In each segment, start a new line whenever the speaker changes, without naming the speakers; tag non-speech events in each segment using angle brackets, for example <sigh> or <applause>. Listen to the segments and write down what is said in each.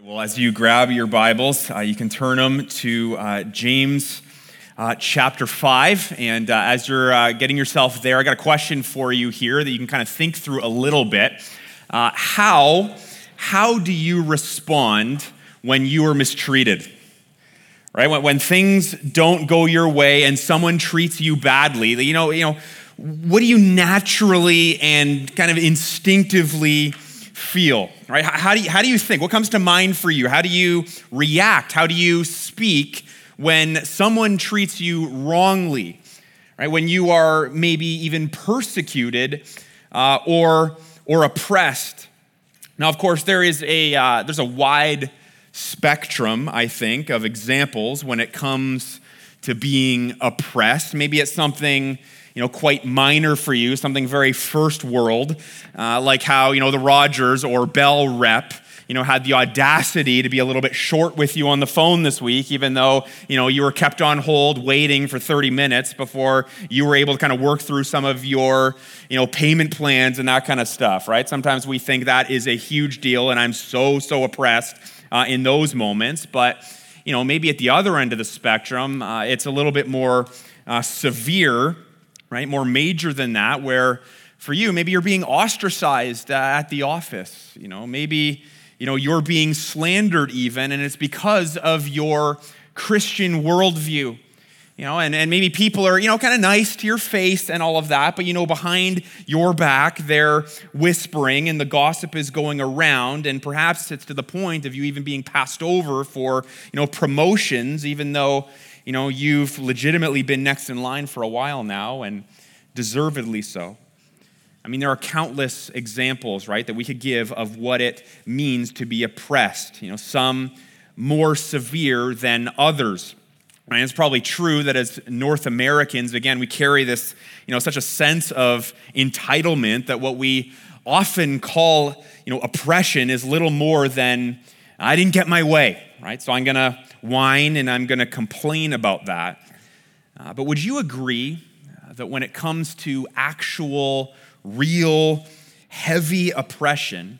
Well, as you grab your Bibles, uh, you can turn them to uh, James uh, chapter 5. And uh, as you're uh, getting yourself there, I got a question for you here that you can kind of think through a little bit. Uh, how, how do you respond when you are mistreated? Right? When, when things don't go your way and someone treats you badly, you know, you know, what do you naturally and kind of instinctively feel, right? How do, you, how do you think? What comes to mind for you? How do you react? How do you speak when someone treats you wrongly, right? When you are maybe even persecuted uh, or, or oppressed. Now, of course, there is a, uh, there's a wide spectrum, I think, of examples when it comes to being oppressed. Maybe it's something you know, quite minor for you, something very first world, uh, like how, you know, the Rogers or Bell rep, you know, had the audacity to be a little bit short with you on the phone this week, even though, you know, you were kept on hold waiting for 30 minutes before you were able to kind of work through some of your, you know, payment plans and that kind of stuff, right? Sometimes we think that is a huge deal, and I'm so, so oppressed uh, in those moments. But, you know, maybe at the other end of the spectrum, uh, it's a little bit more uh, severe right? More major than that, where for you, maybe you're being ostracized at the office. You know, maybe you know you're being slandered even, and it's because of your Christian worldview. You know, and, and maybe people are, you know, kind of nice to your face and all of that, but you know, behind your back, they're whispering and the gossip is going around, and perhaps it's to the point of you even being passed over for, you know, promotions, even though you know, you've legitimately been next in line for a while now, and deservedly so. I mean, there are countless examples, right, that we could give of what it means to be oppressed. You know, some more severe than others. And it's probably true that as North Americans, again, we carry this, you know, such a sense of entitlement that what we often call, you know, oppression is little more than I didn't get my way, right? So I'm going to whine and I'm going to complain about that. Uh, but would you agree uh, that when it comes to actual, real, heavy oppression,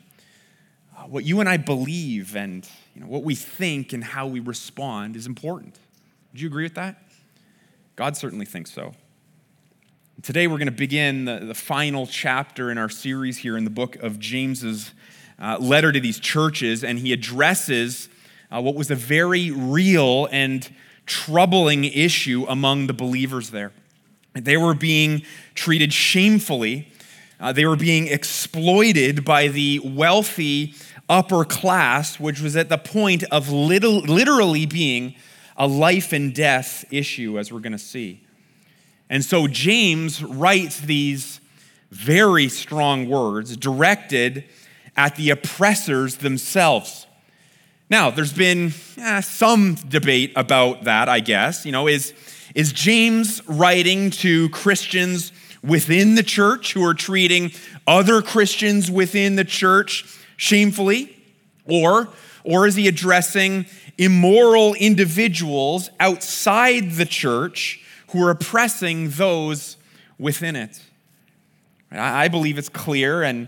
uh, what you and I believe and you know, what we think and how we respond is important? Would you agree with that? God certainly thinks so. Today we're going to begin the, the final chapter in our series here in the book of James's uh, letter to these churches, and he addresses uh, what was a very real and troubling issue among the believers there. They were being treated shamefully, uh, they were being exploited by the wealthy upper class, which was at the point of little, literally being a life and death issue, as we're going to see. And so James writes these very strong words directed at the oppressors themselves. Now, there's been eh, some debate about that, I guess. You know, is, is James writing to Christians within the church who are treating other Christians within the church shamefully? Or, or is he addressing immoral individuals outside the church who are oppressing those within it? I believe it's clear, and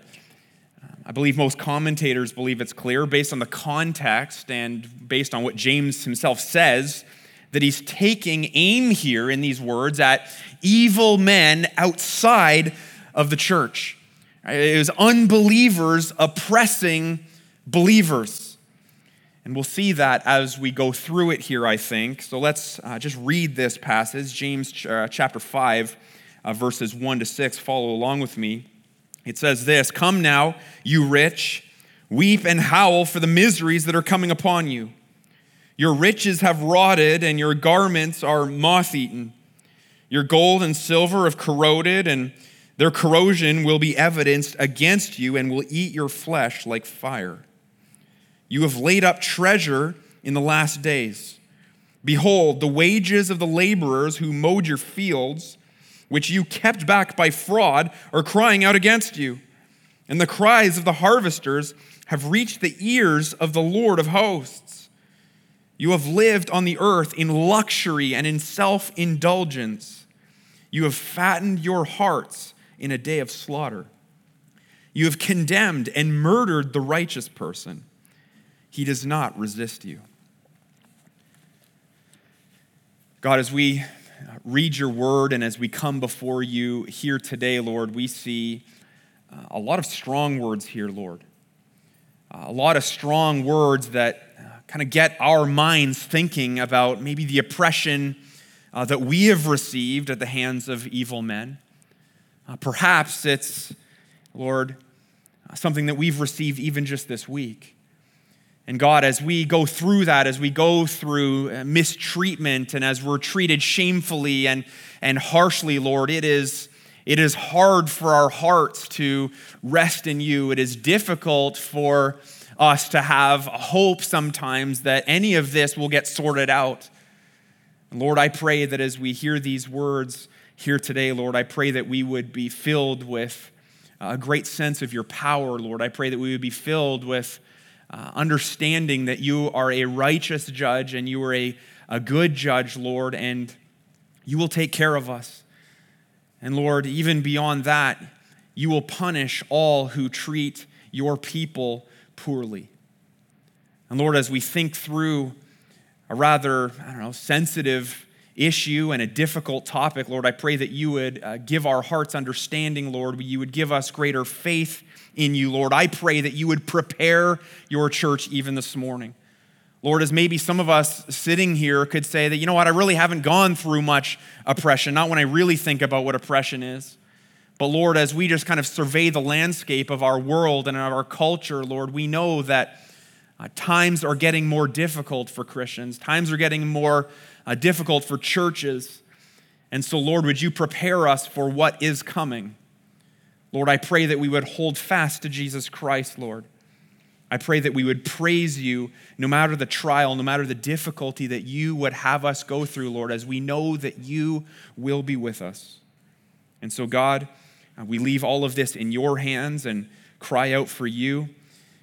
I believe most commentators believe it's clear based on the context and based on what James himself says that he's taking aim here in these words at evil men outside of the church. It was unbelievers oppressing believers. And we'll see that as we go through it here, I think. So let's uh, just read this passage, James uh, chapter 5, uh, verses 1 to 6. Follow along with me. It says this Come now, you rich, weep and howl for the miseries that are coming upon you. Your riches have rotted, and your garments are moth eaten. Your gold and silver have corroded, and their corrosion will be evidenced against you and will eat your flesh like fire. You have laid up treasure in the last days. Behold, the wages of the laborers who mowed your fields which you kept back by fraud, are crying out against you. And the cries of the harvesters have reached the ears of the Lord of hosts. You have lived on the earth in luxury and in self indulgence. You have fattened your hearts in a day of slaughter. You have condemned and murdered the righteous person. He does not resist you. God, as we read your word and as we come before you here today, Lord, we see uh, a lot of strong words here, Lord. Uh, a lot of strong words that uh, kind of get our minds thinking about maybe the oppression that we have received at the hands of evil men. Perhaps it's, Lord, something that we've received even just this week. And God, as we go through that, as we go through uh, mistreatment and as we're treated shamefully and, and harshly, Lord, it is, it is hard for our hearts to rest in you. It is difficult for us to have hope sometimes that any of this will get sorted out. And Lord, I pray that as we hear these words here today, Lord, I pray that we would be filled with a great sense of your power, Lord. I pray that we would be filled with uh, understanding that you are a righteous judge and you are a, a good judge, Lord, and you will take care of us. And Lord, even beyond that, you will punish all who treat your people poorly. And Lord, as we think through a rather, I don't know, sensitive issue and a difficult topic, Lord, I pray that you would uh, give our hearts understanding, Lord. You would give us greater faith in you, Lord. I pray that you would prepare your church even this morning. Lord, as maybe some of us sitting here could say that, you know what, I really haven't gone through much oppression, not when I really think about what oppression is. But Lord, as we just kind of survey the landscape of our world and of our culture, Lord, we know that uh, times are getting more difficult for Christians, times are getting more uh, difficult for churches. And so, Lord, would you prepare us for what is coming? Lord, I pray that we would hold fast to Jesus Christ, Lord. I pray that we would praise you no matter the trial, no matter the difficulty that you would have us go through, Lord, as we know that you will be with us. And so, God, uh, we leave all of this in your hands and cry out for you.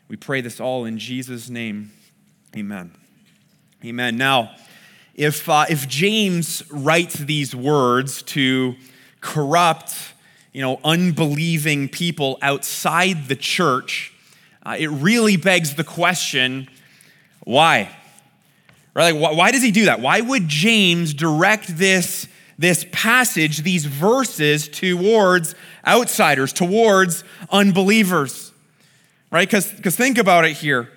We pray this all in Jesus' name. Amen. Amen. Now, if, uh, if James writes these words to corrupt, you know, unbelieving people outside the church, uh, it really begs the question why? Right? Like, why, why does he do that? Why would James direct this, this passage, these verses, towards outsiders, towards unbelievers? right? Because think about it here,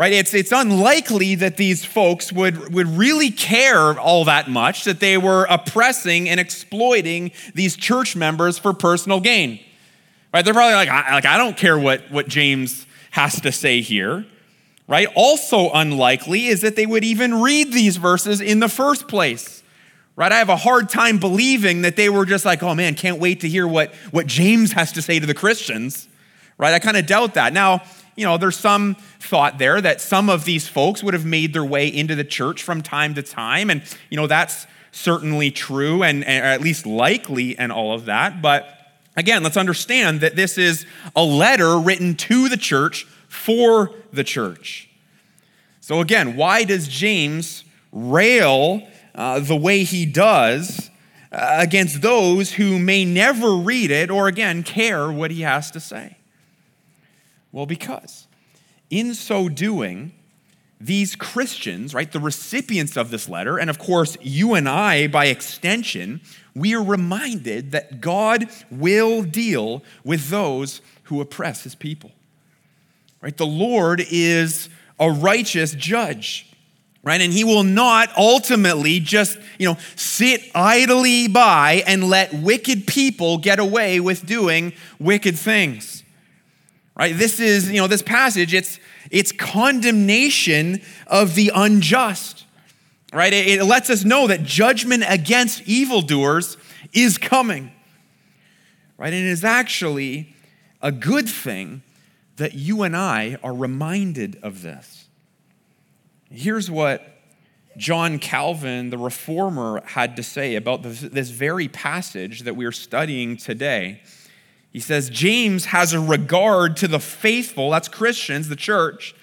right? It's, it's unlikely that these folks would, would really care all that much that they were oppressing and exploiting these church members for personal gain, right? They're probably like, I, like, I don't care what, what James has to say here, right? Also unlikely is that they would even read these verses in the first place. Right? I have a hard time believing that they were just like, oh man, can't wait to hear what, what James has to say to the Christians right? I kind of doubt that. Now, you know, there's some thought there that some of these folks would have made their way into the church from time to time. And, you know, that's certainly true and, and at least likely and all of that. But again, let's understand that this is a letter written to the church for the church. So, again, why does James rail uh, the way he does uh, against those who may never read it or, again, care what he has to say? Well, because in so doing, these Christians, right, the recipients of this letter, and of course, you and I by extension, we are reminded that God will deal with those who oppress his people. Right? The Lord is a righteous judge. Right? And he will not ultimately just, you know, sit idly by and let wicked people get away with doing wicked things. Right? This is, you know, this passage, it's, it's condemnation of the unjust. Right? It, it lets us know that judgment against evildoers is coming. Right? And it is actually a good thing that you and I are reminded of this. Here's what John Calvin, the reformer, had to say about this, this very passage that we are studying today. He says, James has a regard to the faithful, that's Christians, the church,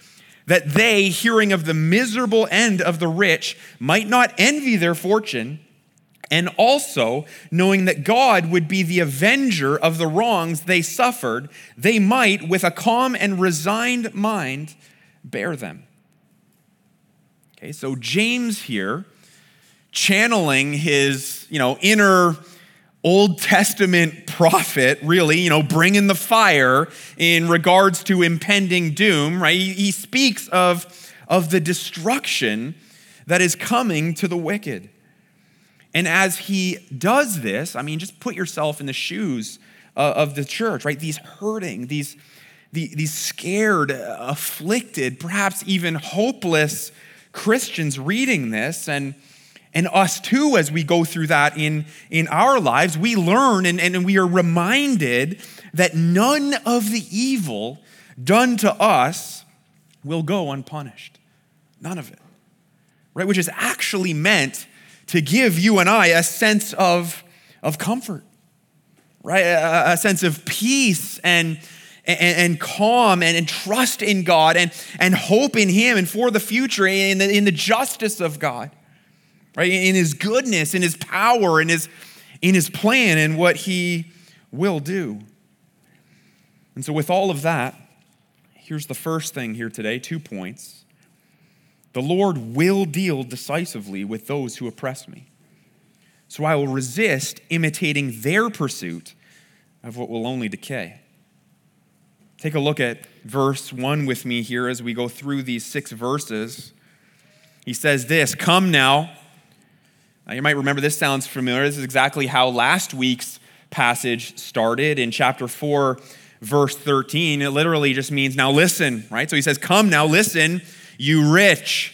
that they, hearing of the miserable end of the rich, might not envy their fortune, and also, knowing that God would be the avenger of the wrongs they suffered, they might, with a calm and resigned mind, bear them. Okay, so James here, channeling his, you know, inner Old Testament prophet, really, you know, bringing the fire in regards to impending doom, right? He, speaks of, of the destruction that is coming to the wicked. And as he does this, I mean, just put yourself in the shoes uh, of the church, right? These hurting, these, these scared, afflicted, perhaps even hopeless Christians reading this and and us too, as we go through that in, in our lives, we learn and, and we are reminded that none of the evil done to us will go unpunished. None of it. Right? Which is actually meant to give you and I a sense of, of comfort, right? A, a sense of peace and, and, and calm and, and, trust in God and, and hope in Him and for the future in the, in the justice of God, right? In His goodness, in His power, in His, in His plan, and what He will do. And so, with all of that, here's the first thing here today two points. The Lord will deal decisively with those who oppress me. So I will resist imitating their pursuit of what will only decay. Take a look at verse 1 with me here as we go through these six verses. He says this Come now. Now. You might remember this sounds familiar. This is exactly how last week's passage started in chapter 4, verse 13. It literally just means, Now listen, right? So he says, Come now, listen, you rich.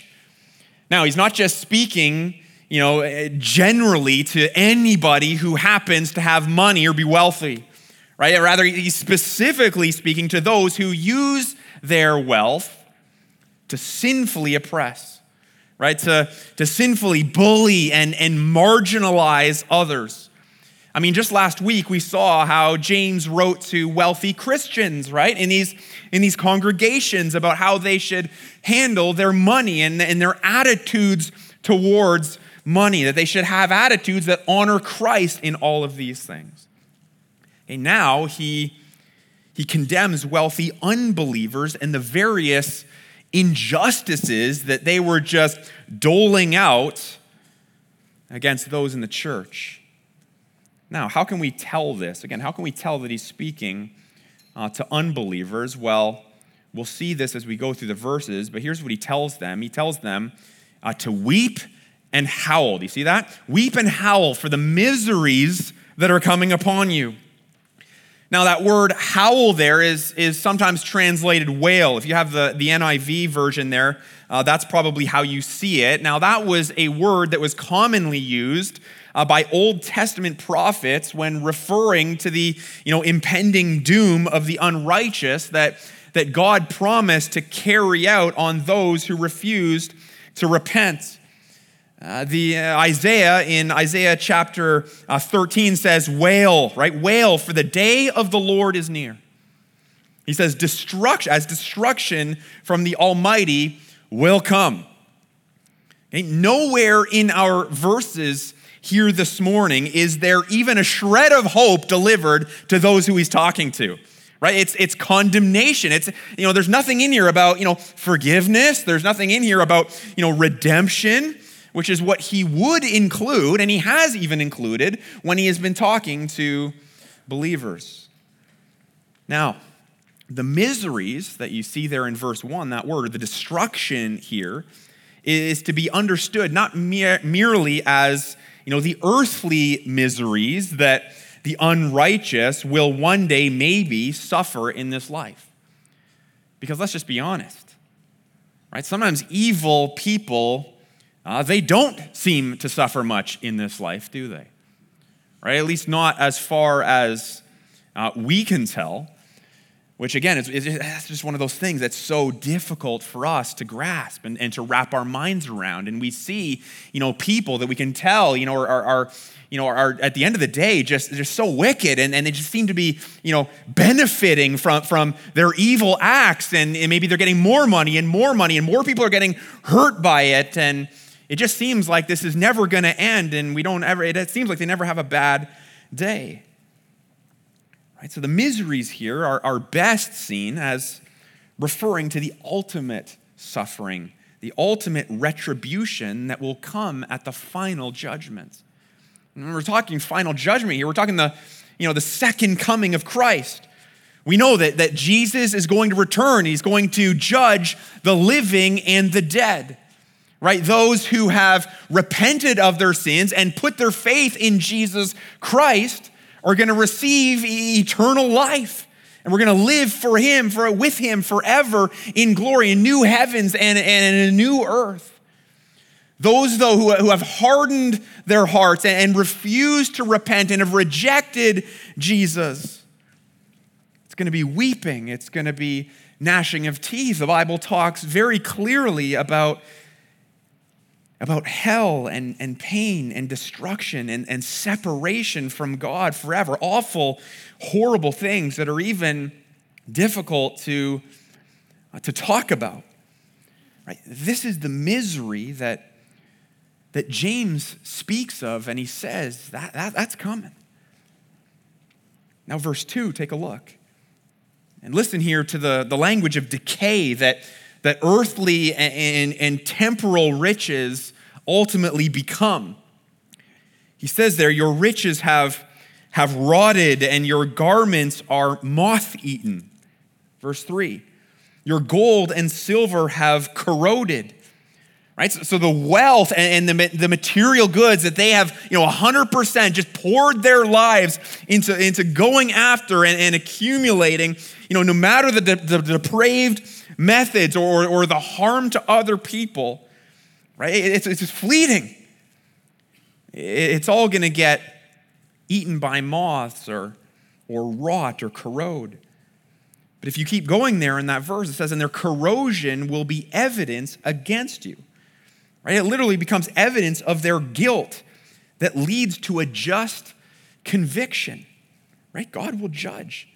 Now, he's not just speaking you know, eh, generally to anybody who happens to have money or be wealthy right? Rather, he's specifically speaking to those who use their wealth to sinfully oppress, right? To, to sinfully bully and, and marginalize others. I mean, just last week we saw how James wrote to wealthy Christians, right? In these, in these congregations about how they should handle their money and, and their attitudes towards money, that they should have attitudes that honor Christ in all of these things. And now he, he condemns wealthy unbelievers and the various injustices that they were just doling out against those in the church. Now, how can we tell this? Again, how can we tell that he's speaking uh, to unbelievers? Well, we'll see this as we go through the verses, but here's what he tells them He tells them uh, to weep and howl. Do you see that? Weep and howl for the miseries that are coming upon you. Now, that word howl there is, is sometimes translated wail. If you have the, the NIV version there, uh, that's probably how you see it. Now, that was a word that was commonly used uh, by Old Testament prophets when referring to the you know, impending doom of the unrighteous that, that God promised to carry out on those who refused to repent. Uh, the uh, Isaiah in Isaiah chapter uh, 13 says, Wail, right? Wail, for the day of the Lord is near. He says, destruction, as destruction from the Almighty will come. Okay? Nowhere in our verses here this morning is there even a shred of hope delivered to those who he's talking to right it's it's condemnation it's you know there's nothing in here about you know forgiveness there's nothing in here about you know redemption which is what he would include, and he has even included when he has been talking to believers. Now, the miseries that you see there in verse 1, that word, the destruction here, is to be understood not mere, merely as you know the earthly miseries that the unrighteous will one day maybe suffer in this life. Because let's just be honest, right? Sometimes evil people uh, they don't seem to suffer much in this life, do they? Right? At least not as far as uh, we can tell, which again, it's just one of those things that's so difficult for us to grasp and, and to wrap our minds around. And we see, you know, people that we can tell, you know, are, are you know, are at the end of the day just just so wicked and, and they just seem to be, you know, benefiting from, from their evil acts and, and maybe they're getting more money and more money and more people are getting hurt by it. And it just seems like this is never going to end, and we don't ever, it seems like they never have a bad day. Right? So the miseries here are, are best seen as referring to the ultimate suffering the ultimate retribution that will come at the final judgment. And we're talking final judgment here. We're talking the, you know, the second coming of Christ. We know that, that Jesus is going to return. He's going to judge the living and the dead, right? Those who have repented of their sins and put their faith in Jesus Christ are going to receive eternal life. And we're going to live for him, for with him forever in glory, in new heavens and, and in a new earth. Those, though, who, who have hardened their hearts and, and refused to repent and have rejected Jesus, it's going to be weeping, it's going to be gnashing of teeth. The Bible talks very clearly about, about hell and, and pain and destruction and, and separation from God forever. Awful, horrible things that are even difficult to, uh, to talk about. Right? This is the misery that, that James speaks of, and he says that, that that's coming. Now, verse 2, take a look. And listen here to the, the language of decay that, that earthly and, and, and temporal riches ultimately become. He says there, Your riches have, have rotted and your garments are moth eaten. Verse 3 Your gold and silver have corroded right so, the wealth and, and, the, the material goods that they have you know 100% just poured their lives into, into going after and, and accumulating you know no matter the, the, the depraved methods or, or the harm to other people right it's, it's just fleeting it's all going to get eaten by moths or, or rot or corrode but if you keep going there in that verse it says and their corrosion will be evidence against you Right? It literally becomes evidence of their guilt that leads to a just conviction. Right? God will judge.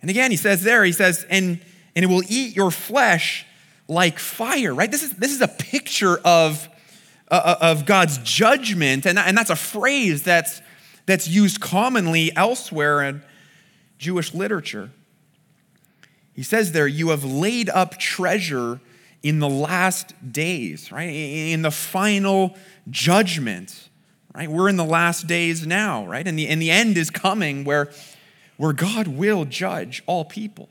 And again, he says there, he says, and, and it will eat your flesh like fire, right? This is, this is a picture of, uh, uh of God's judgment, and, and that's a phrase that's, that's used commonly elsewhere in Jewish literature. He says there, You have laid up treasure in the last days, right? In the final judgment, right? We're in the last days now, right? And the, and the end is coming where, where God will judge all people.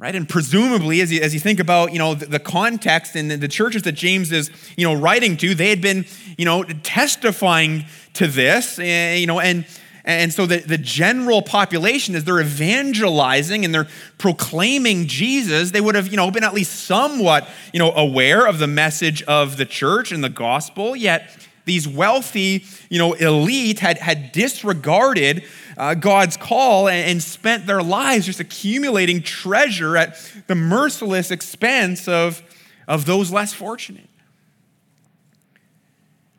Right? And presumably, as you, as you think about, you know, the, the context and the, the churches that James is, you know, writing to, they had been, you know, testifying to this, eh, you know, and, and so the, the general population, as they're evangelizing and they're proclaiming Jesus, they would have, you know, been at least somewhat, you know, aware of the message of the church and the gospel. Yet these wealthy, you know, elite had, had disregarded uh, God's call and, and spent their lives just accumulating treasure at the merciless expense of, of those less fortunate.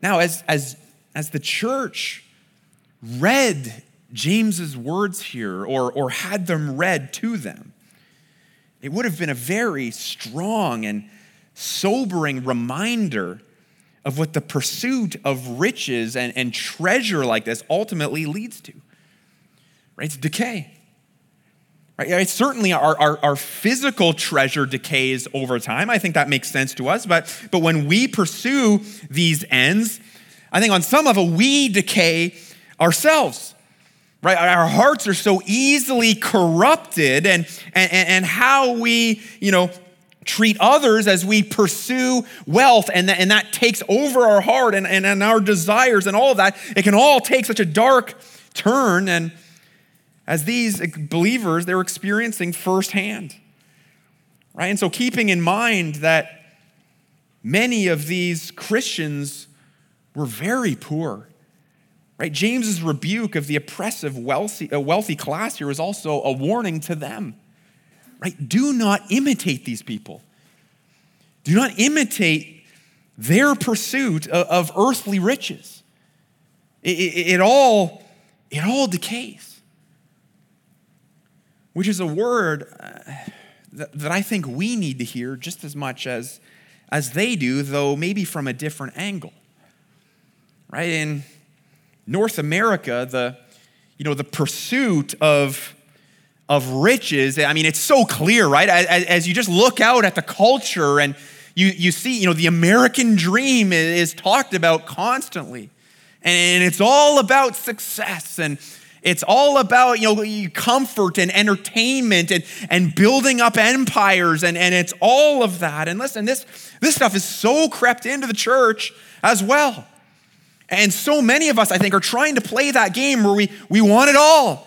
Now, as, as, as the church read James's words here or, or had them read to them, it would have been a very strong and sobering reminder of what the pursuit of riches and, and treasure like this ultimately leads to. Right? It's decay. Right? Certainly, our, our, our, physical treasure decays over time. I think that makes sense to us. But, but when we pursue these ends, I think on some level, we decay ourselves. Right? Our hearts are so easily corrupted, and, and, and how we, you know, treat others as we pursue wealth, and that, and that takes over our heart and, and, and our desires and all of that. It can all take such a dark turn. And as these believers, they're experiencing firsthand. Right? And so, keeping in mind that many of these Christians were very poor Right? James's rebuke of the oppressive wealthy, uh, wealthy class here is also a warning to them. Right? Do not imitate these people. Do not imitate their pursuit of, of earthly riches. It, it, it, all, it all decays. Which is a word uh, that, that I think we need to hear just as much as, as they do, though maybe from a different angle. Right? In North America, the, you know, the pursuit of, of riches, I mean, it's so clear, right? As, as, you just look out at the culture and, you, you see, you know, the American dream is talked about constantly. And it's all about success and it's all about you know comfort and entertainment and, and building up empires and, and it's all of that. And listen, this, this stuff is so crept into the church as well. And so many of us, I think, are trying to play that game where we, we want it all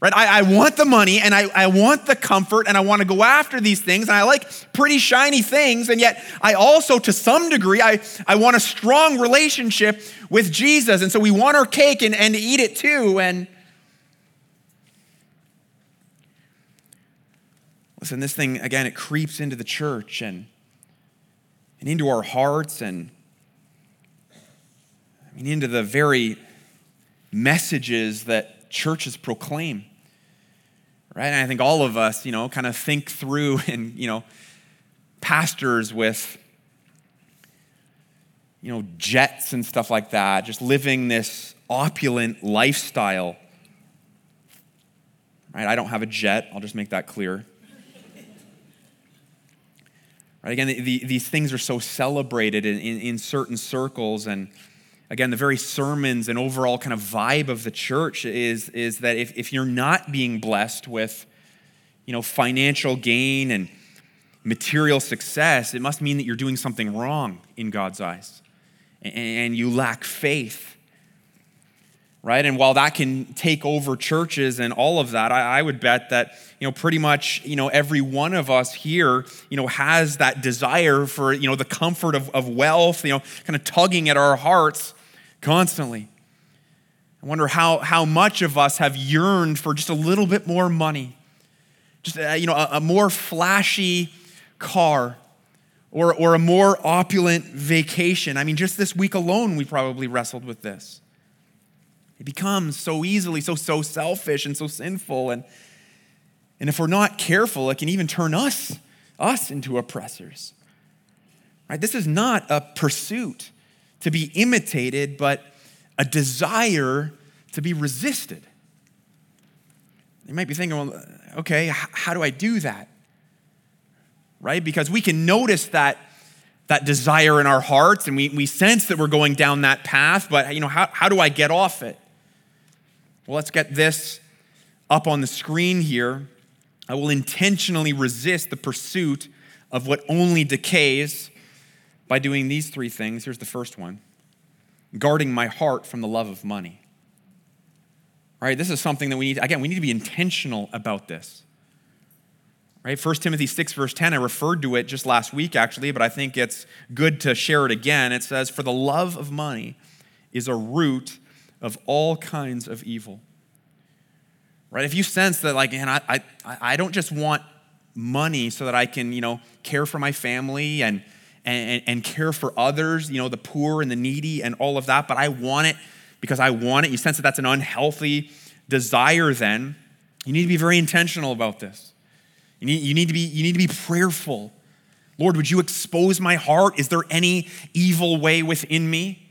right? I, I, want the money and I, I want the comfort and I want to go after these things and I like pretty shiny things. And yet I also, to some degree, I, I want a strong relationship with Jesus. And so we want our cake and, and eat it too. And listen, this thing, again, it creeps into the church and, and into our hearts and I mean, into the very messages that churches proclaim right? And I think all of us, you know, kind of think through <laughs> and, you know, pastors with, you know, jets and stuff like that, just living this opulent lifestyle. Right? I don't have a jet, I'll just make that clear. Right? Again, the, these things are so celebrated in, in, in certain circles and again, the very sermons and overall kind of vibe of the church is, is that if, if you're not being blessed with, you know, financial gain and material success, it must mean that you're doing something wrong in God's eyes and you lack faith. Right? And while that can take over churches and all of that, I, I would bet that, you know, pretty much, you know, every one of us here, you know, has that desire for, you know, the comfort of, of wealth, you know, kind of tugging at our hearts constantly. I wonder how, how much of us have yearned for just a little bit more money, just uh, you know, a, a more flashy car or, or a more opulent vacation. I mean, just this week alone, we probably wrestled with this. It becomes so easily so, so selfish and so sinful. And, and if we're not careful, it can even turn us, us into oppressors. Right? This is not a pursuit to be imitated, but a desire to be resisted. You might be thinking, well, okay, how do I do that? Right? Because we can notice that, that desire in our hearts and we, we sense that we're going down that path, but you know, how, how do I get off it? Well, let's get this up on the screen here. I will intentionally resist the pursuit of what only decays by doing these three things. Here's the first one guarding my heart from the love of money. Right? This is something that we need, again, we need to be intentional about this. Right? 1 Timothy 6, verse 10, I referred to it just last week, actually, but I think it's good to share it again. It says, For the love of money is a root of all kinds of evil. Right? If you sense that, like, and I, I, I don't just want money so that I can, you know, care for my family and and, and care for others, you know, the poor and the needy and all of that, but I want it because I want it. You sense that that's an unhealthy desire, then you need to be very intentional about this. You need, you need, to, be, you need to be prayerful. Lord, would you expose my heart? Is there any evil way within me?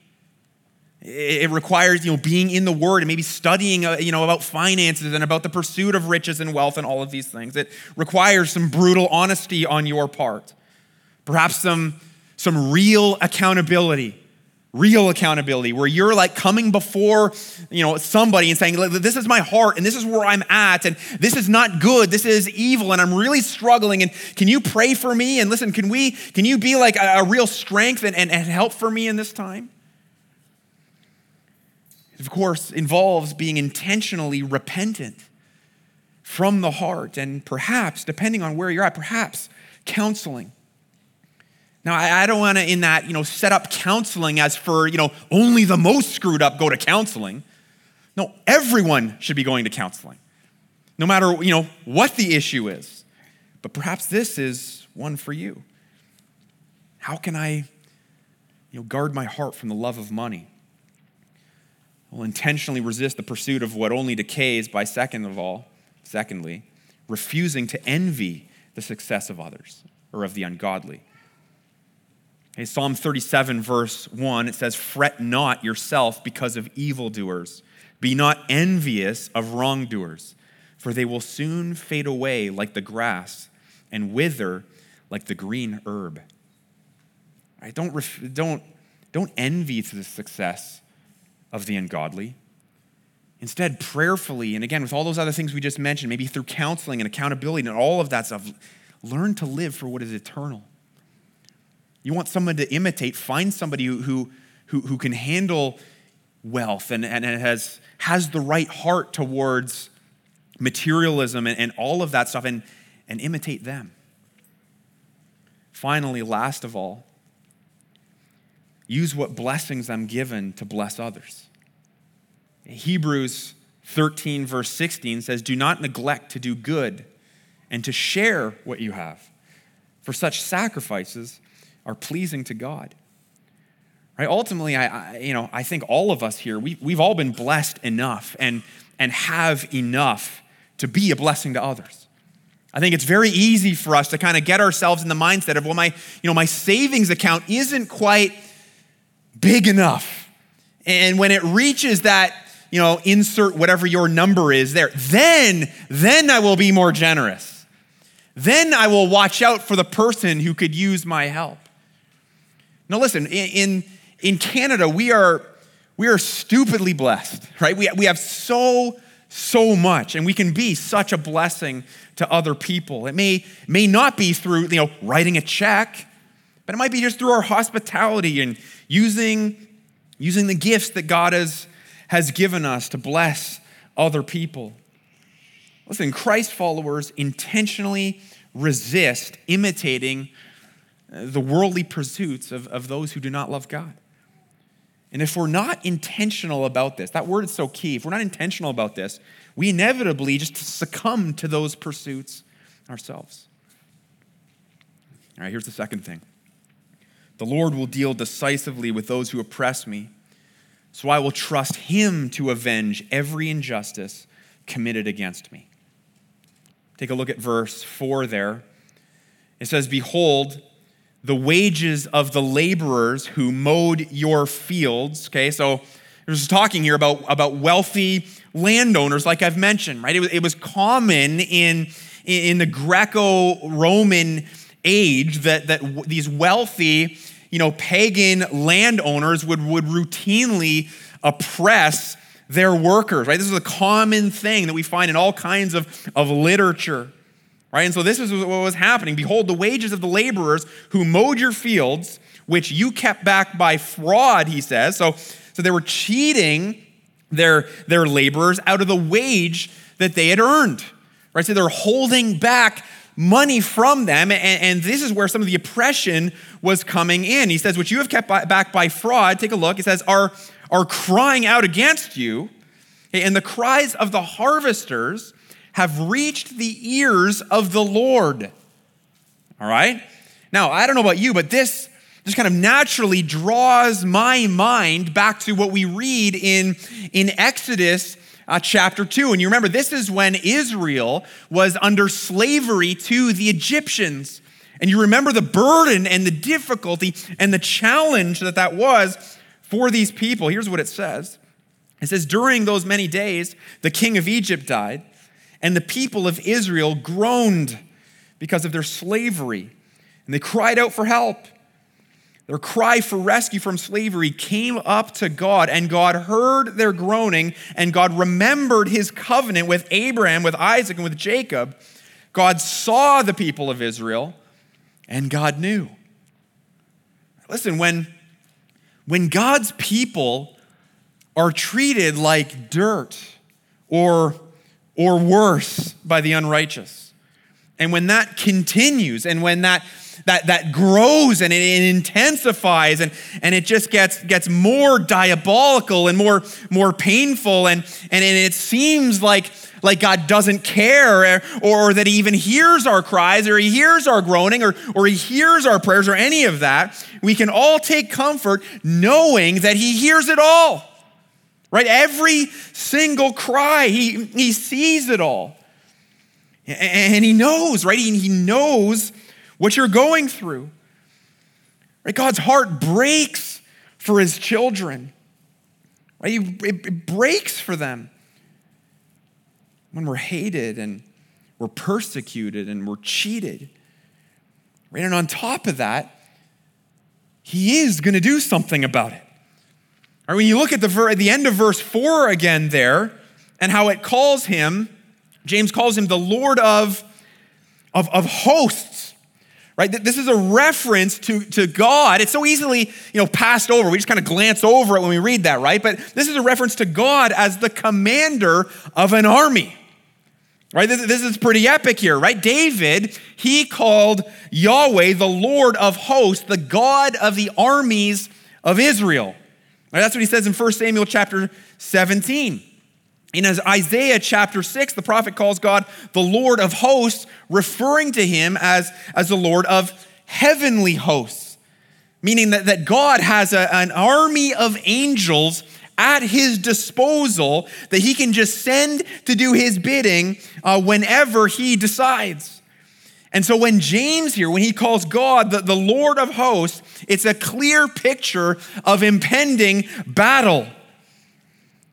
It requires, you know, being in the Word and maybe studying, uh, you know, about finances and about the pursuit of riches and wealth and all of these things. It requires some brutal honesty on your part. Perhaps some, some real accountability real accountability where you're like coming before you know somebody and saying this is my heart and this is where i'm at and this is not good this is evil and i'm really struggling and can you pray for me? And listen can we can you be like a, a real strength and, and, and help for me in this time of course involves being intentionally repentant from the heart and perhaps depending on where you're at perhaps counseling now, I don't want to, in that, you know, set up counseling as for, you know, only the most screwed up go to counseling. No, everyone should be going to counseling, no matter, you know, what the issue is. But perhaps this is one for you. How can I, you know, guard my heart from the love of money? Will intentionally resist the pursuit of what only decays by second of all, secondly, refusing to envy the success of others or of the ungodly. Psalm 37, verse 1, it says, Fret not yourself because of evildoers. Be not envious of wrongdoers, for they will soon fade away like the grass and wither like the green herb. Don't, ref- don't, don't envy the success of the ungodly. Instead, prayerfully, and again, with all those other things we just mentioned, maybe through counseling and accountability and all of that stuff, learn to live for what is eternal. You want someone to imitate, find somebody who, who, who can handle wealth and, and has, has the right heart towards materialism and, and all of that stuff and, and imitate them. Finally, last of all, use what blessings I'm given to bless others. Hebrews 13, verse 16 says, Do not neglect to do good and to share what you have, for such sacrifices are pleasing to God. Right? Ultimately, I, I, you know, I think all of us here, we, we've all been blessed enough and, and have enough to be a blessing to others. I think it's very easy for us to kind of get ourselves in the mindset of, well, my, you know, my savings account isn't quite big enough. And when it reaches that, you know, insert whatever your number is there, then, then I will be more generous. Then I will watch out for the person who could use my help. Now, listen, in, in Canada, we are, we are stupidly blessed, right? We, we have so, so much, and we can be such a blessing to other people. It may, may not be through, you know, writing a check, but it might be just through our hospitality and using, using the gifts that God has, has given us to bless other people. Listen, Christ followers intentionally resist imitating the worldly pursuits of, of those who do not love God. And if we're not intentional about this, that word is so key. If we're not intentional about this, we inevitably just succumb to those pursuits ourselves. All right, here's the second thing the Lord will deal decisively with those who oppress me, so I will trust Him to avenge every injustice committed against me. Take a look at verse 4 there. It says, Behold, the wages of the laborers who mowed your fields. Okay, so there's talking here about, about wealthy landowners, like I've mentioned, right? It was, it was common in, in the Greco Roman age that, that these wealthy, you know, pagan landowners would, would routinely oppress their workers, right? This is a common thing that we find in all kinds of, of literature. Right? And so this is what was happening. Behold, the wages of the laborers who mowed your fields, which you kept back by fraud, he says. So, so they were cheating their, their laborers out of the wage that they had earned. Right? So they're holding back money from them. And, and, this is where some of the oppression was coming in. He says, Which you have kept by, back by fraud, take a look. He says, are, are crying out against you. And the cries of the harvesters have reached the ears of the Lord. All right? Now, I don't know about you, but this just kind of naturally draws my mind back to what we read in, in Exodus uh, chapter 2. And you remember, this is when Israel was under slavery to the Egyptians. And you remember the burden and the difficulty and the challenge that that was for these people. Here's what it says It says, During those many days, the king of Egypt died and the people of Israel groaned because of their slavery, and they cried out for help. Their cry for rescue from slavery came up to God, and God heard their groaning, and God remembered his covenant with Abraham, with Isaac, and with Jacob. God saw the people of Israel, and God knew. Listen, when, when God's people are treated like dirt or or worse by the unrighteous. And when that continues and when that that, that grows and it, intensifies and, and it just gets, gets more diabolical and more, more painful and, and it seems like, like God doesn't care or, or that he even hears our cries or he hears our groaning or, or he hears our prayers or any of that, we can all take comfort knowing that he hears it all right? Every single cry, he, he sees it all. And he knows, right? He knows what you're going through. Right? God's heart breaks for his children. Right? It breaks for them when we're hated and we're persecuted and we're cheated. Right? And on top of that, he is going to do something about it. Or when you look at the, ver- at the end of verse 4 again there, and how it calls him, James calls him the Lord of, of, of hosts. Right? This is a reference to, to God. It's so easily, you know, passed over. We just kind of glance over it when we read that, right? But this is a reference to God as the commander of an army. Right? This, this is pretty epic here, right? David, he called Yahweh the Lord of hosts, the God of the armies of Israel. Right, that's what he says in 1 Samuel chapter 17. In Isaiah chapter 6, the prophet calls God the Lord of hosts, referring to him as, as the Lord of heavenly hosts, meaning that, that God has a, an army of angels at his disposal that he can just send to do his bidding uh, whenever he decides. And so when James here, when he calls God the, the Lord of hosts, it's a clear picture of impending battle.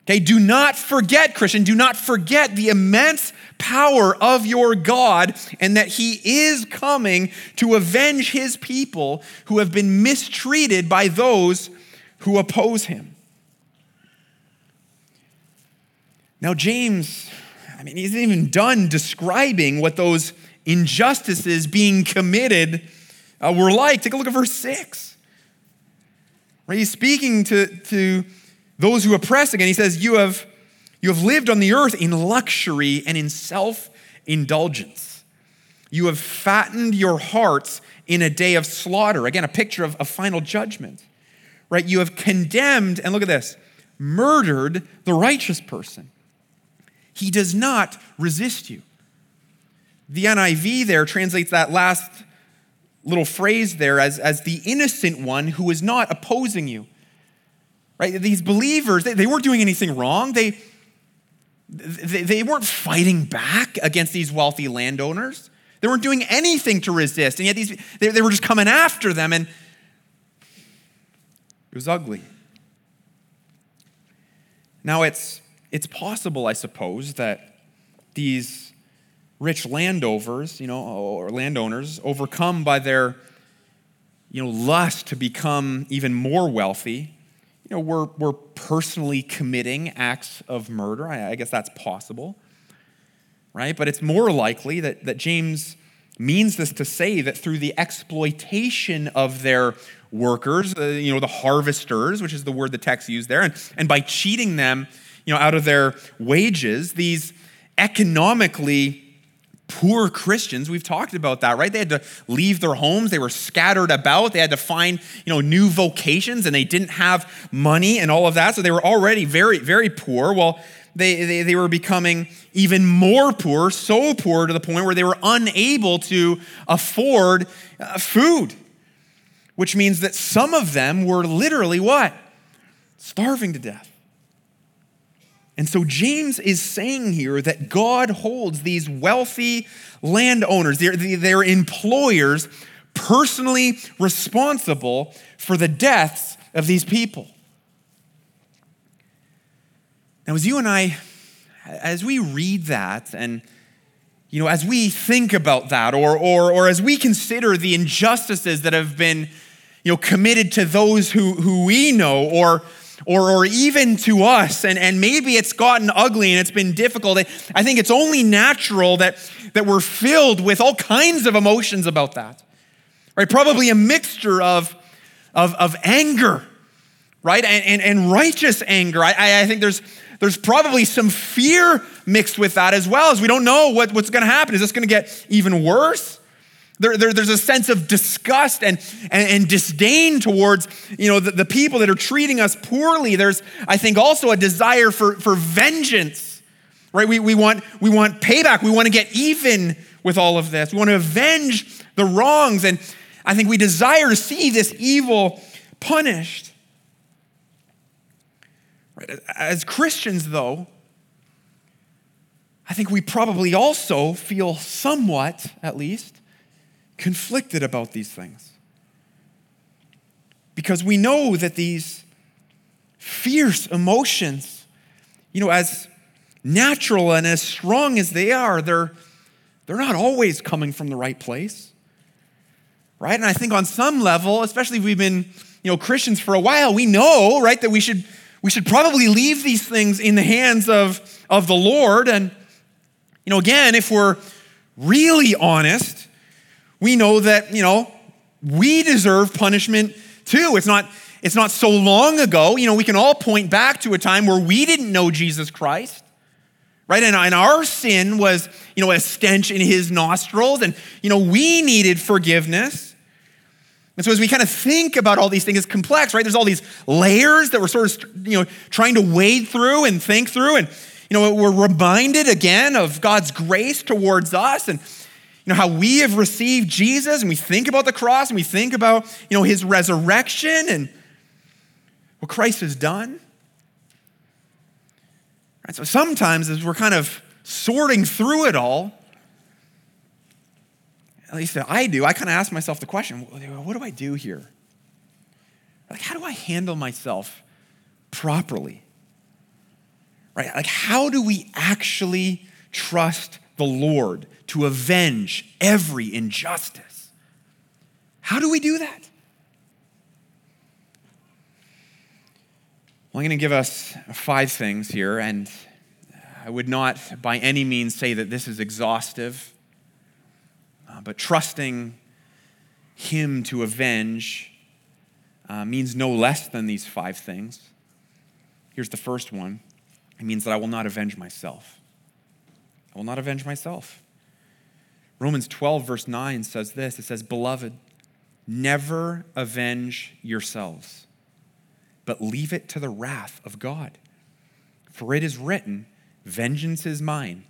Okay, do not forget, Christian, do not forget the immense power of your God and that He is coming to avenge His people who have been mistreated by those who oppose Him. Now, James, I mean, he's even done describing what those injustices being committed uh, were like. Take a look at verse 6. Right? He's speaking to, to those who oppress again. He says, you have, you have lived on the earth in luxury and in self indulgence. You have fattened your hearts in a day of slaughter. Again, a picture of a final judgment. Right? You have condemned, and look at this, murdered the righteous person. He does not resist you. The NIV there translates that last little phrase there as, as the innocent one who is not opposing you. Right? These believers, they, they weren't doing anything wrong. They, they, they weren't fighting back against these wealthy landowners. They weren't doing anything to resist. And yet these, they, they were just coming after them, and it was ugly. Now, it's it's possible, I suppose, that these rich landowners, you know, or landowners, overcome by their, you know, lust to become even more wealthy, you know, we're, we're personally committing acts of murder. I, I guess that's possible, right? But it's more likely that, that James means this to say that through the exploitation of their workers, uh, you know, the harvesters, which is the word the text used there, and, and by cheating them, you know, out of their wages, these economically poor Christians, we've talked about that, right? They had to leave their homes, they were scattered about, they had to find, you know, new vocations and they didn't have money and all of that. So they were already very, very poor. Well, they, they, they were becoming even more poor, so poor to the point where they were unable to afford uh, food, which means that some of them were literally what? Starving to death. And so James is saying here that God holds these wealthy landowners, their, their employers, personally responsible for the deaths of these people. Now, as you and I, as we read that and you know, as we think about that, or, or, or as we consider the injustices that have been, you know, committed to those who, who we know, or or, or even to us, and, and maybe it's gotten ugly and it's been difficult. I think it's only natural that, that we're filled with all kinds of emotions about that. Right? Probably a mixture of, of, of anger, right? And, and, and righteous anger. I, I think there's, there's probably some fear mixed with that as well, as we don't know what, what's going to happen. Is this going to get even worse? There, there, there's a sense of disgust and, and, and disdain towards you know, the, the, people that are treating us poorly. There's, I think, also a desire for, for vengeance, right? We, we, want, we want payback. We want to get even with all of this. We want to avenge the wrongs. And I think we desire to see this evil punished. Right? As Christians, though, I think we probably also feel somewhat, at least, conflicted about these things. Because we know that these fierce emotions, you know, as natural and as strong as they are, they're, they're not always coming from the right place. right? And I think on some level, especially if we've been, you know, Christians for a while, we know, right, that we should we should probably leave these things in the hands of, of the Lord. And, you know, again, if we're really honest, we know that, you know, we deserve punishment too. It's not, it's not so long ago. You know, we can all point back to a time where we didn't know Jesus Christ, right? And, and our sin was, you know, a stench in his nostrils, and, you know, we needed forgiveness. And so as we kind of think about all these things, it's complex, right? There's all these layers that we're sort of, you know, trying to wade through and think through. And, you know, we're reminded again of God's grace towards us and, you know, how we have received Jesus and we think about the cross and we think about, you know, his resurrection and what Christ has done. Right, so sometimes as we're kind of sorting through it all, at least I do, I kind of ask myself the question what do I do here? Like, how do I handle myself properly? Right? Like, how do we actually trust the Lord to avenge every injustice? How do we do that? Well, I'm going to give us five things here, and I would not by any means say that this is exhaustive, uh, but trusting Him to avenge uh, means no less than these five things. Here's the first one it means that I will not avenge myself. I will not avenge myself. Romans 12, verse 9 says this it says, Beloved, never avenge yourselves but leave it to the wrath of God. For it is written, Vengeance is mine,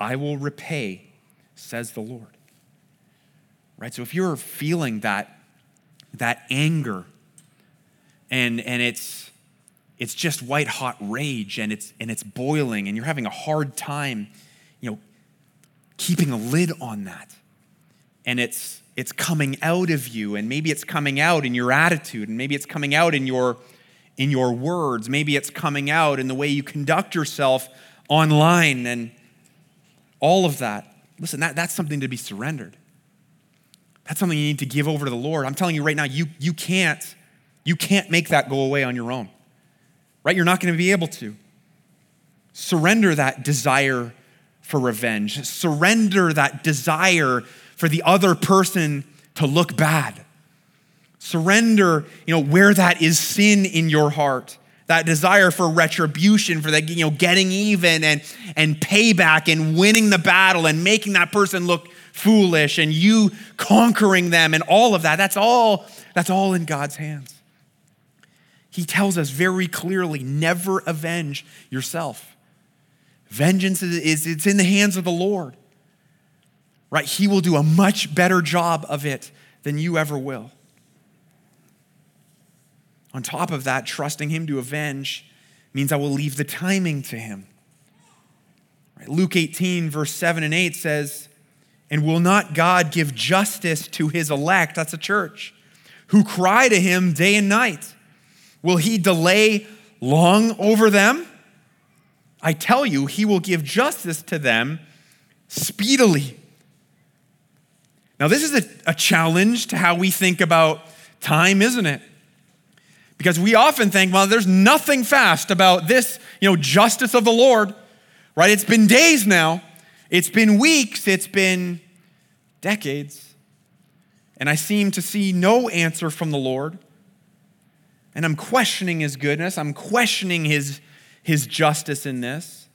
I will repay, says the Lord. Right? So if you're feeling that, that anger and, and it's, it's just white hot rage and it's, and it's boiling and you're having a hard time, you know, keeping a lid on that. And it's, it's coming out of you and maybe it's coming out in your attitude and maybe it's coming out in your in your words. Maybe it's coming out in the way you conduct yourself online and all of that. Listen, that, that's something to be surrendered. That's something you need to give over to the Lord. I'm telling you right now, you, you can't, you can't make that go away on your own. Right? You're not going to be able to. Surrender that desire for revenge. Surrender that desire for the other person to look bad. Surrender, you know, where that is sin in your heart. That desire for retribution, for that, you know, getting even and, and payback and winning the battle and making that person look foolish and you conquering them and all of that. That's all, that's all in God's hands. He tells us very clearly never avenge yourself. Vengeance is, it's in the hands of the Lord. Right? He will do a much better job of it than you ever will. On top of that, trusting Him to avenge means I will leave the timing to Him. Luke 18, verse 7 and 8 says, And will not God give justice to His elect, that's a church, who cry to Him day and night? Will He delay long over them? I tell you, He will give justice to them speedily. Now, this is a, a challenge to how we think about time, isn't it? Because we often think, well, there's nothing fast about this, you know, justice of the Lord, right? It's been days now, it's been weeks, it's been decades. And I seem to see no answer from the Lord. And I'm questioning his goodness, I'm questioning his, his justice in this.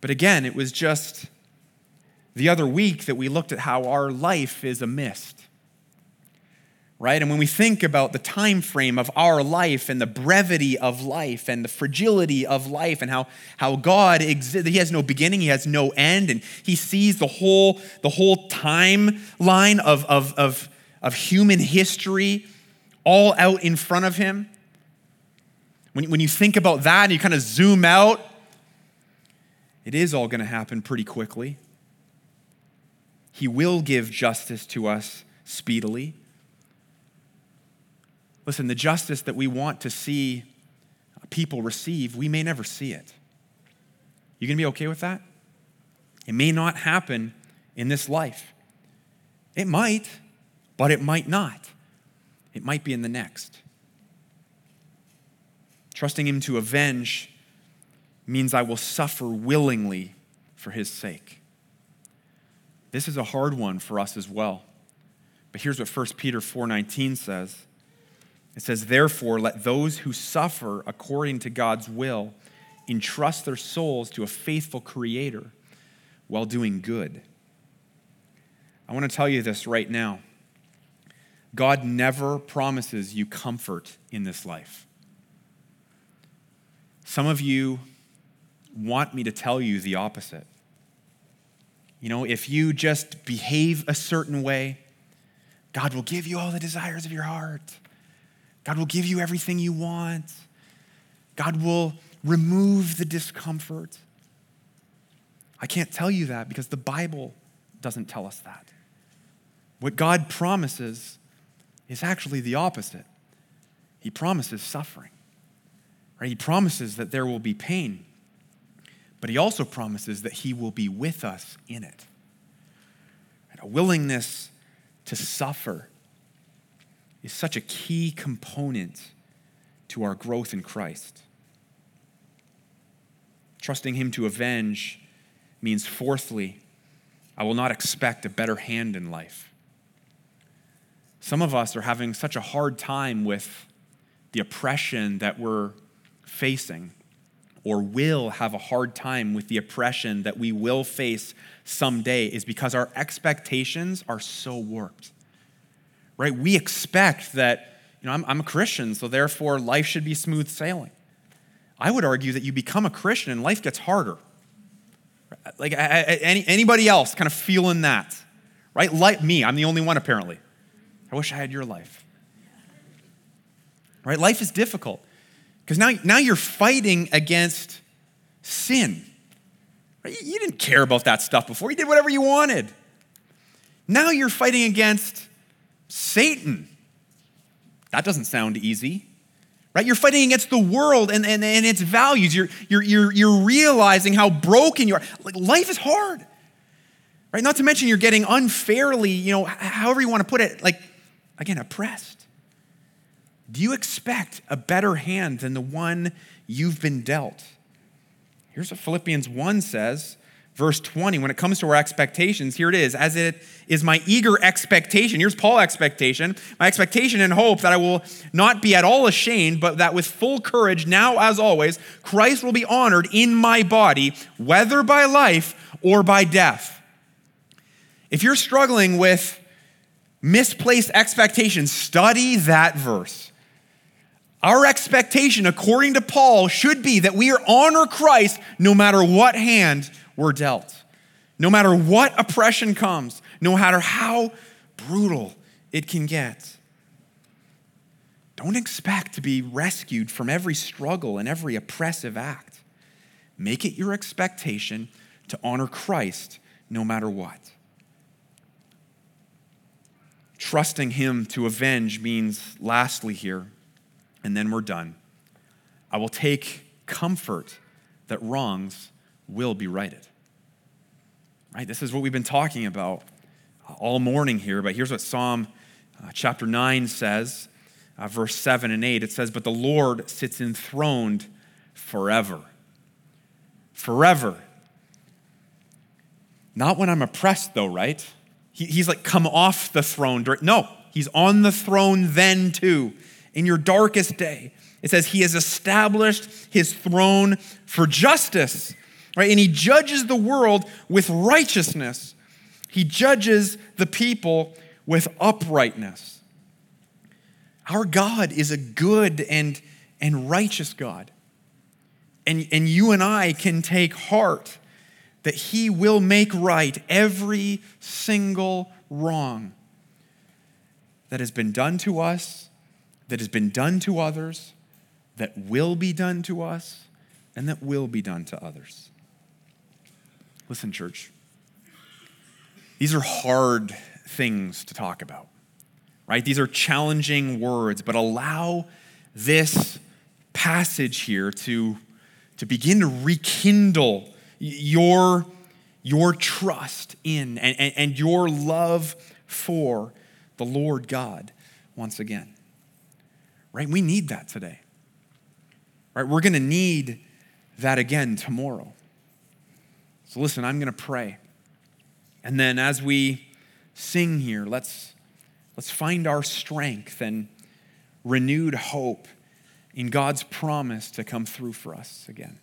But again, it was just the other week that we looked at how our life is a mist right and when we think about the time frame of our life and the brevity of life and the fragility of life and how, how god exists he has no beginning he has no end and he sees the whole the whole timeline of, of, of, of human history all out in front of him when, when you think about that and you kind of zoom out it is all going to happen pretty quickly he will give justice to us speedily Listen, the justice that we want to see people receive, we may never see it. You gonna be okay with that? It may not happen in this life. It might, but it might not. It might be in the next. Trusting Him to avenge means I will suffer willingly for His sake. This is a hard one for us as well. But here's what 1 Peter 4:19 says. It says, "Therefore let those who suffer according to God's will entrust their souls to a faithful creator while doing good." I want to tell you this right now. God never promises you comfort in this life. Some of you want me to tell you the opposite. You know, if you just behave a certain way, God will give you all the desires of your heart. God will give you everything you want. God will remove the discomfort. I can't tell you that because the Bible doesn't tell us that. What God promises is actually the opposite. He promises suffering. Right? He promises that there will be pain, but he also promises that he will be with us in it. And a willingness to suffer is such a key component to our growth in Christ. Trusting him to avenge means, fourthly, I will not expect a better hand in life. Some of us are having such a hard time with the oppression that we're facing, or will have a hard time with the oppression that we will face someday, is because our expectations are so warped. Right? We expect that, you know, I'm, I'm a Christian, so therefore life should be smooth sailing. I would argue that you become a Christian and life gets harder. Like any, anybody else kind of feeling that, right? Like me, I'm the only one apparently. I wish I had your life. Right? Life is difficult because now, now you're fighting against sin. Right? You didn't care about that stuff before, you did whatever you wanted. Now you're fighting against Satan. That doesn't sound easy. Right? You're fighting against the world and, and, and its values. You're, you're, you're, you're realizing how broken you are. Like, life is hard. Right? Not to mention you're getting unfairly, you know, however you want to put it, like again, oppressed? Do you expect a better hand than the one you've been dealt? Here's what Philippians 1 says, verse 20. When it comes to our expectations, here it is. As it is my eager expectation, here's Paul's expectation my expectation and hope that I will not be at all ashamed, but that with full courage, now as always, Christ will be honored in my body, whether by life or by death. If you're struggling with misplaced expectations, study that verse. Our expectation, according to Paul, should be that we honor Christ no matter what hand we're dealt, no matter what oppression comes, no matter how brutal it can get. Don't expect to be rescued from every struggle and every oppressive act. Make it your expectation to honor Christ no matter what. Trusting Him to avenge means, lastly, here, and then we're done. I will take comfort that wrongs will be righted. Right? This is what we've been talking about all morning here, but here's what Psalm uh, chapter 9 says, uh, verse 7 and 8. It says, But the Lord sits enthroned forever. Forever. Not when I'm oppressed, though, right? He, he's like come off the throne. No, he's on the throne then too, in your darkest day. It says he has established his throne for justice, right? And he judges the world with righteousness. He judges the people with uprightness. Our God is a good and, and righteous God. And, and you and I can take heart that He will make right every single wrong that has been done to us, that has been done to others, that will be done to us, and that will be done to others. Listen, church, these are hard things to talk about, right? These are challenging words, but allow this passage here to, to begin to rekindle your, your trust in and, and, and your love for the Lord God once again. Right? We need that today. Right? We're going to need that again tomorrow. So listen, I'm going to pray. And then as we sing here, let's let's find our strength and renewed hope in God's promise to come through for us again.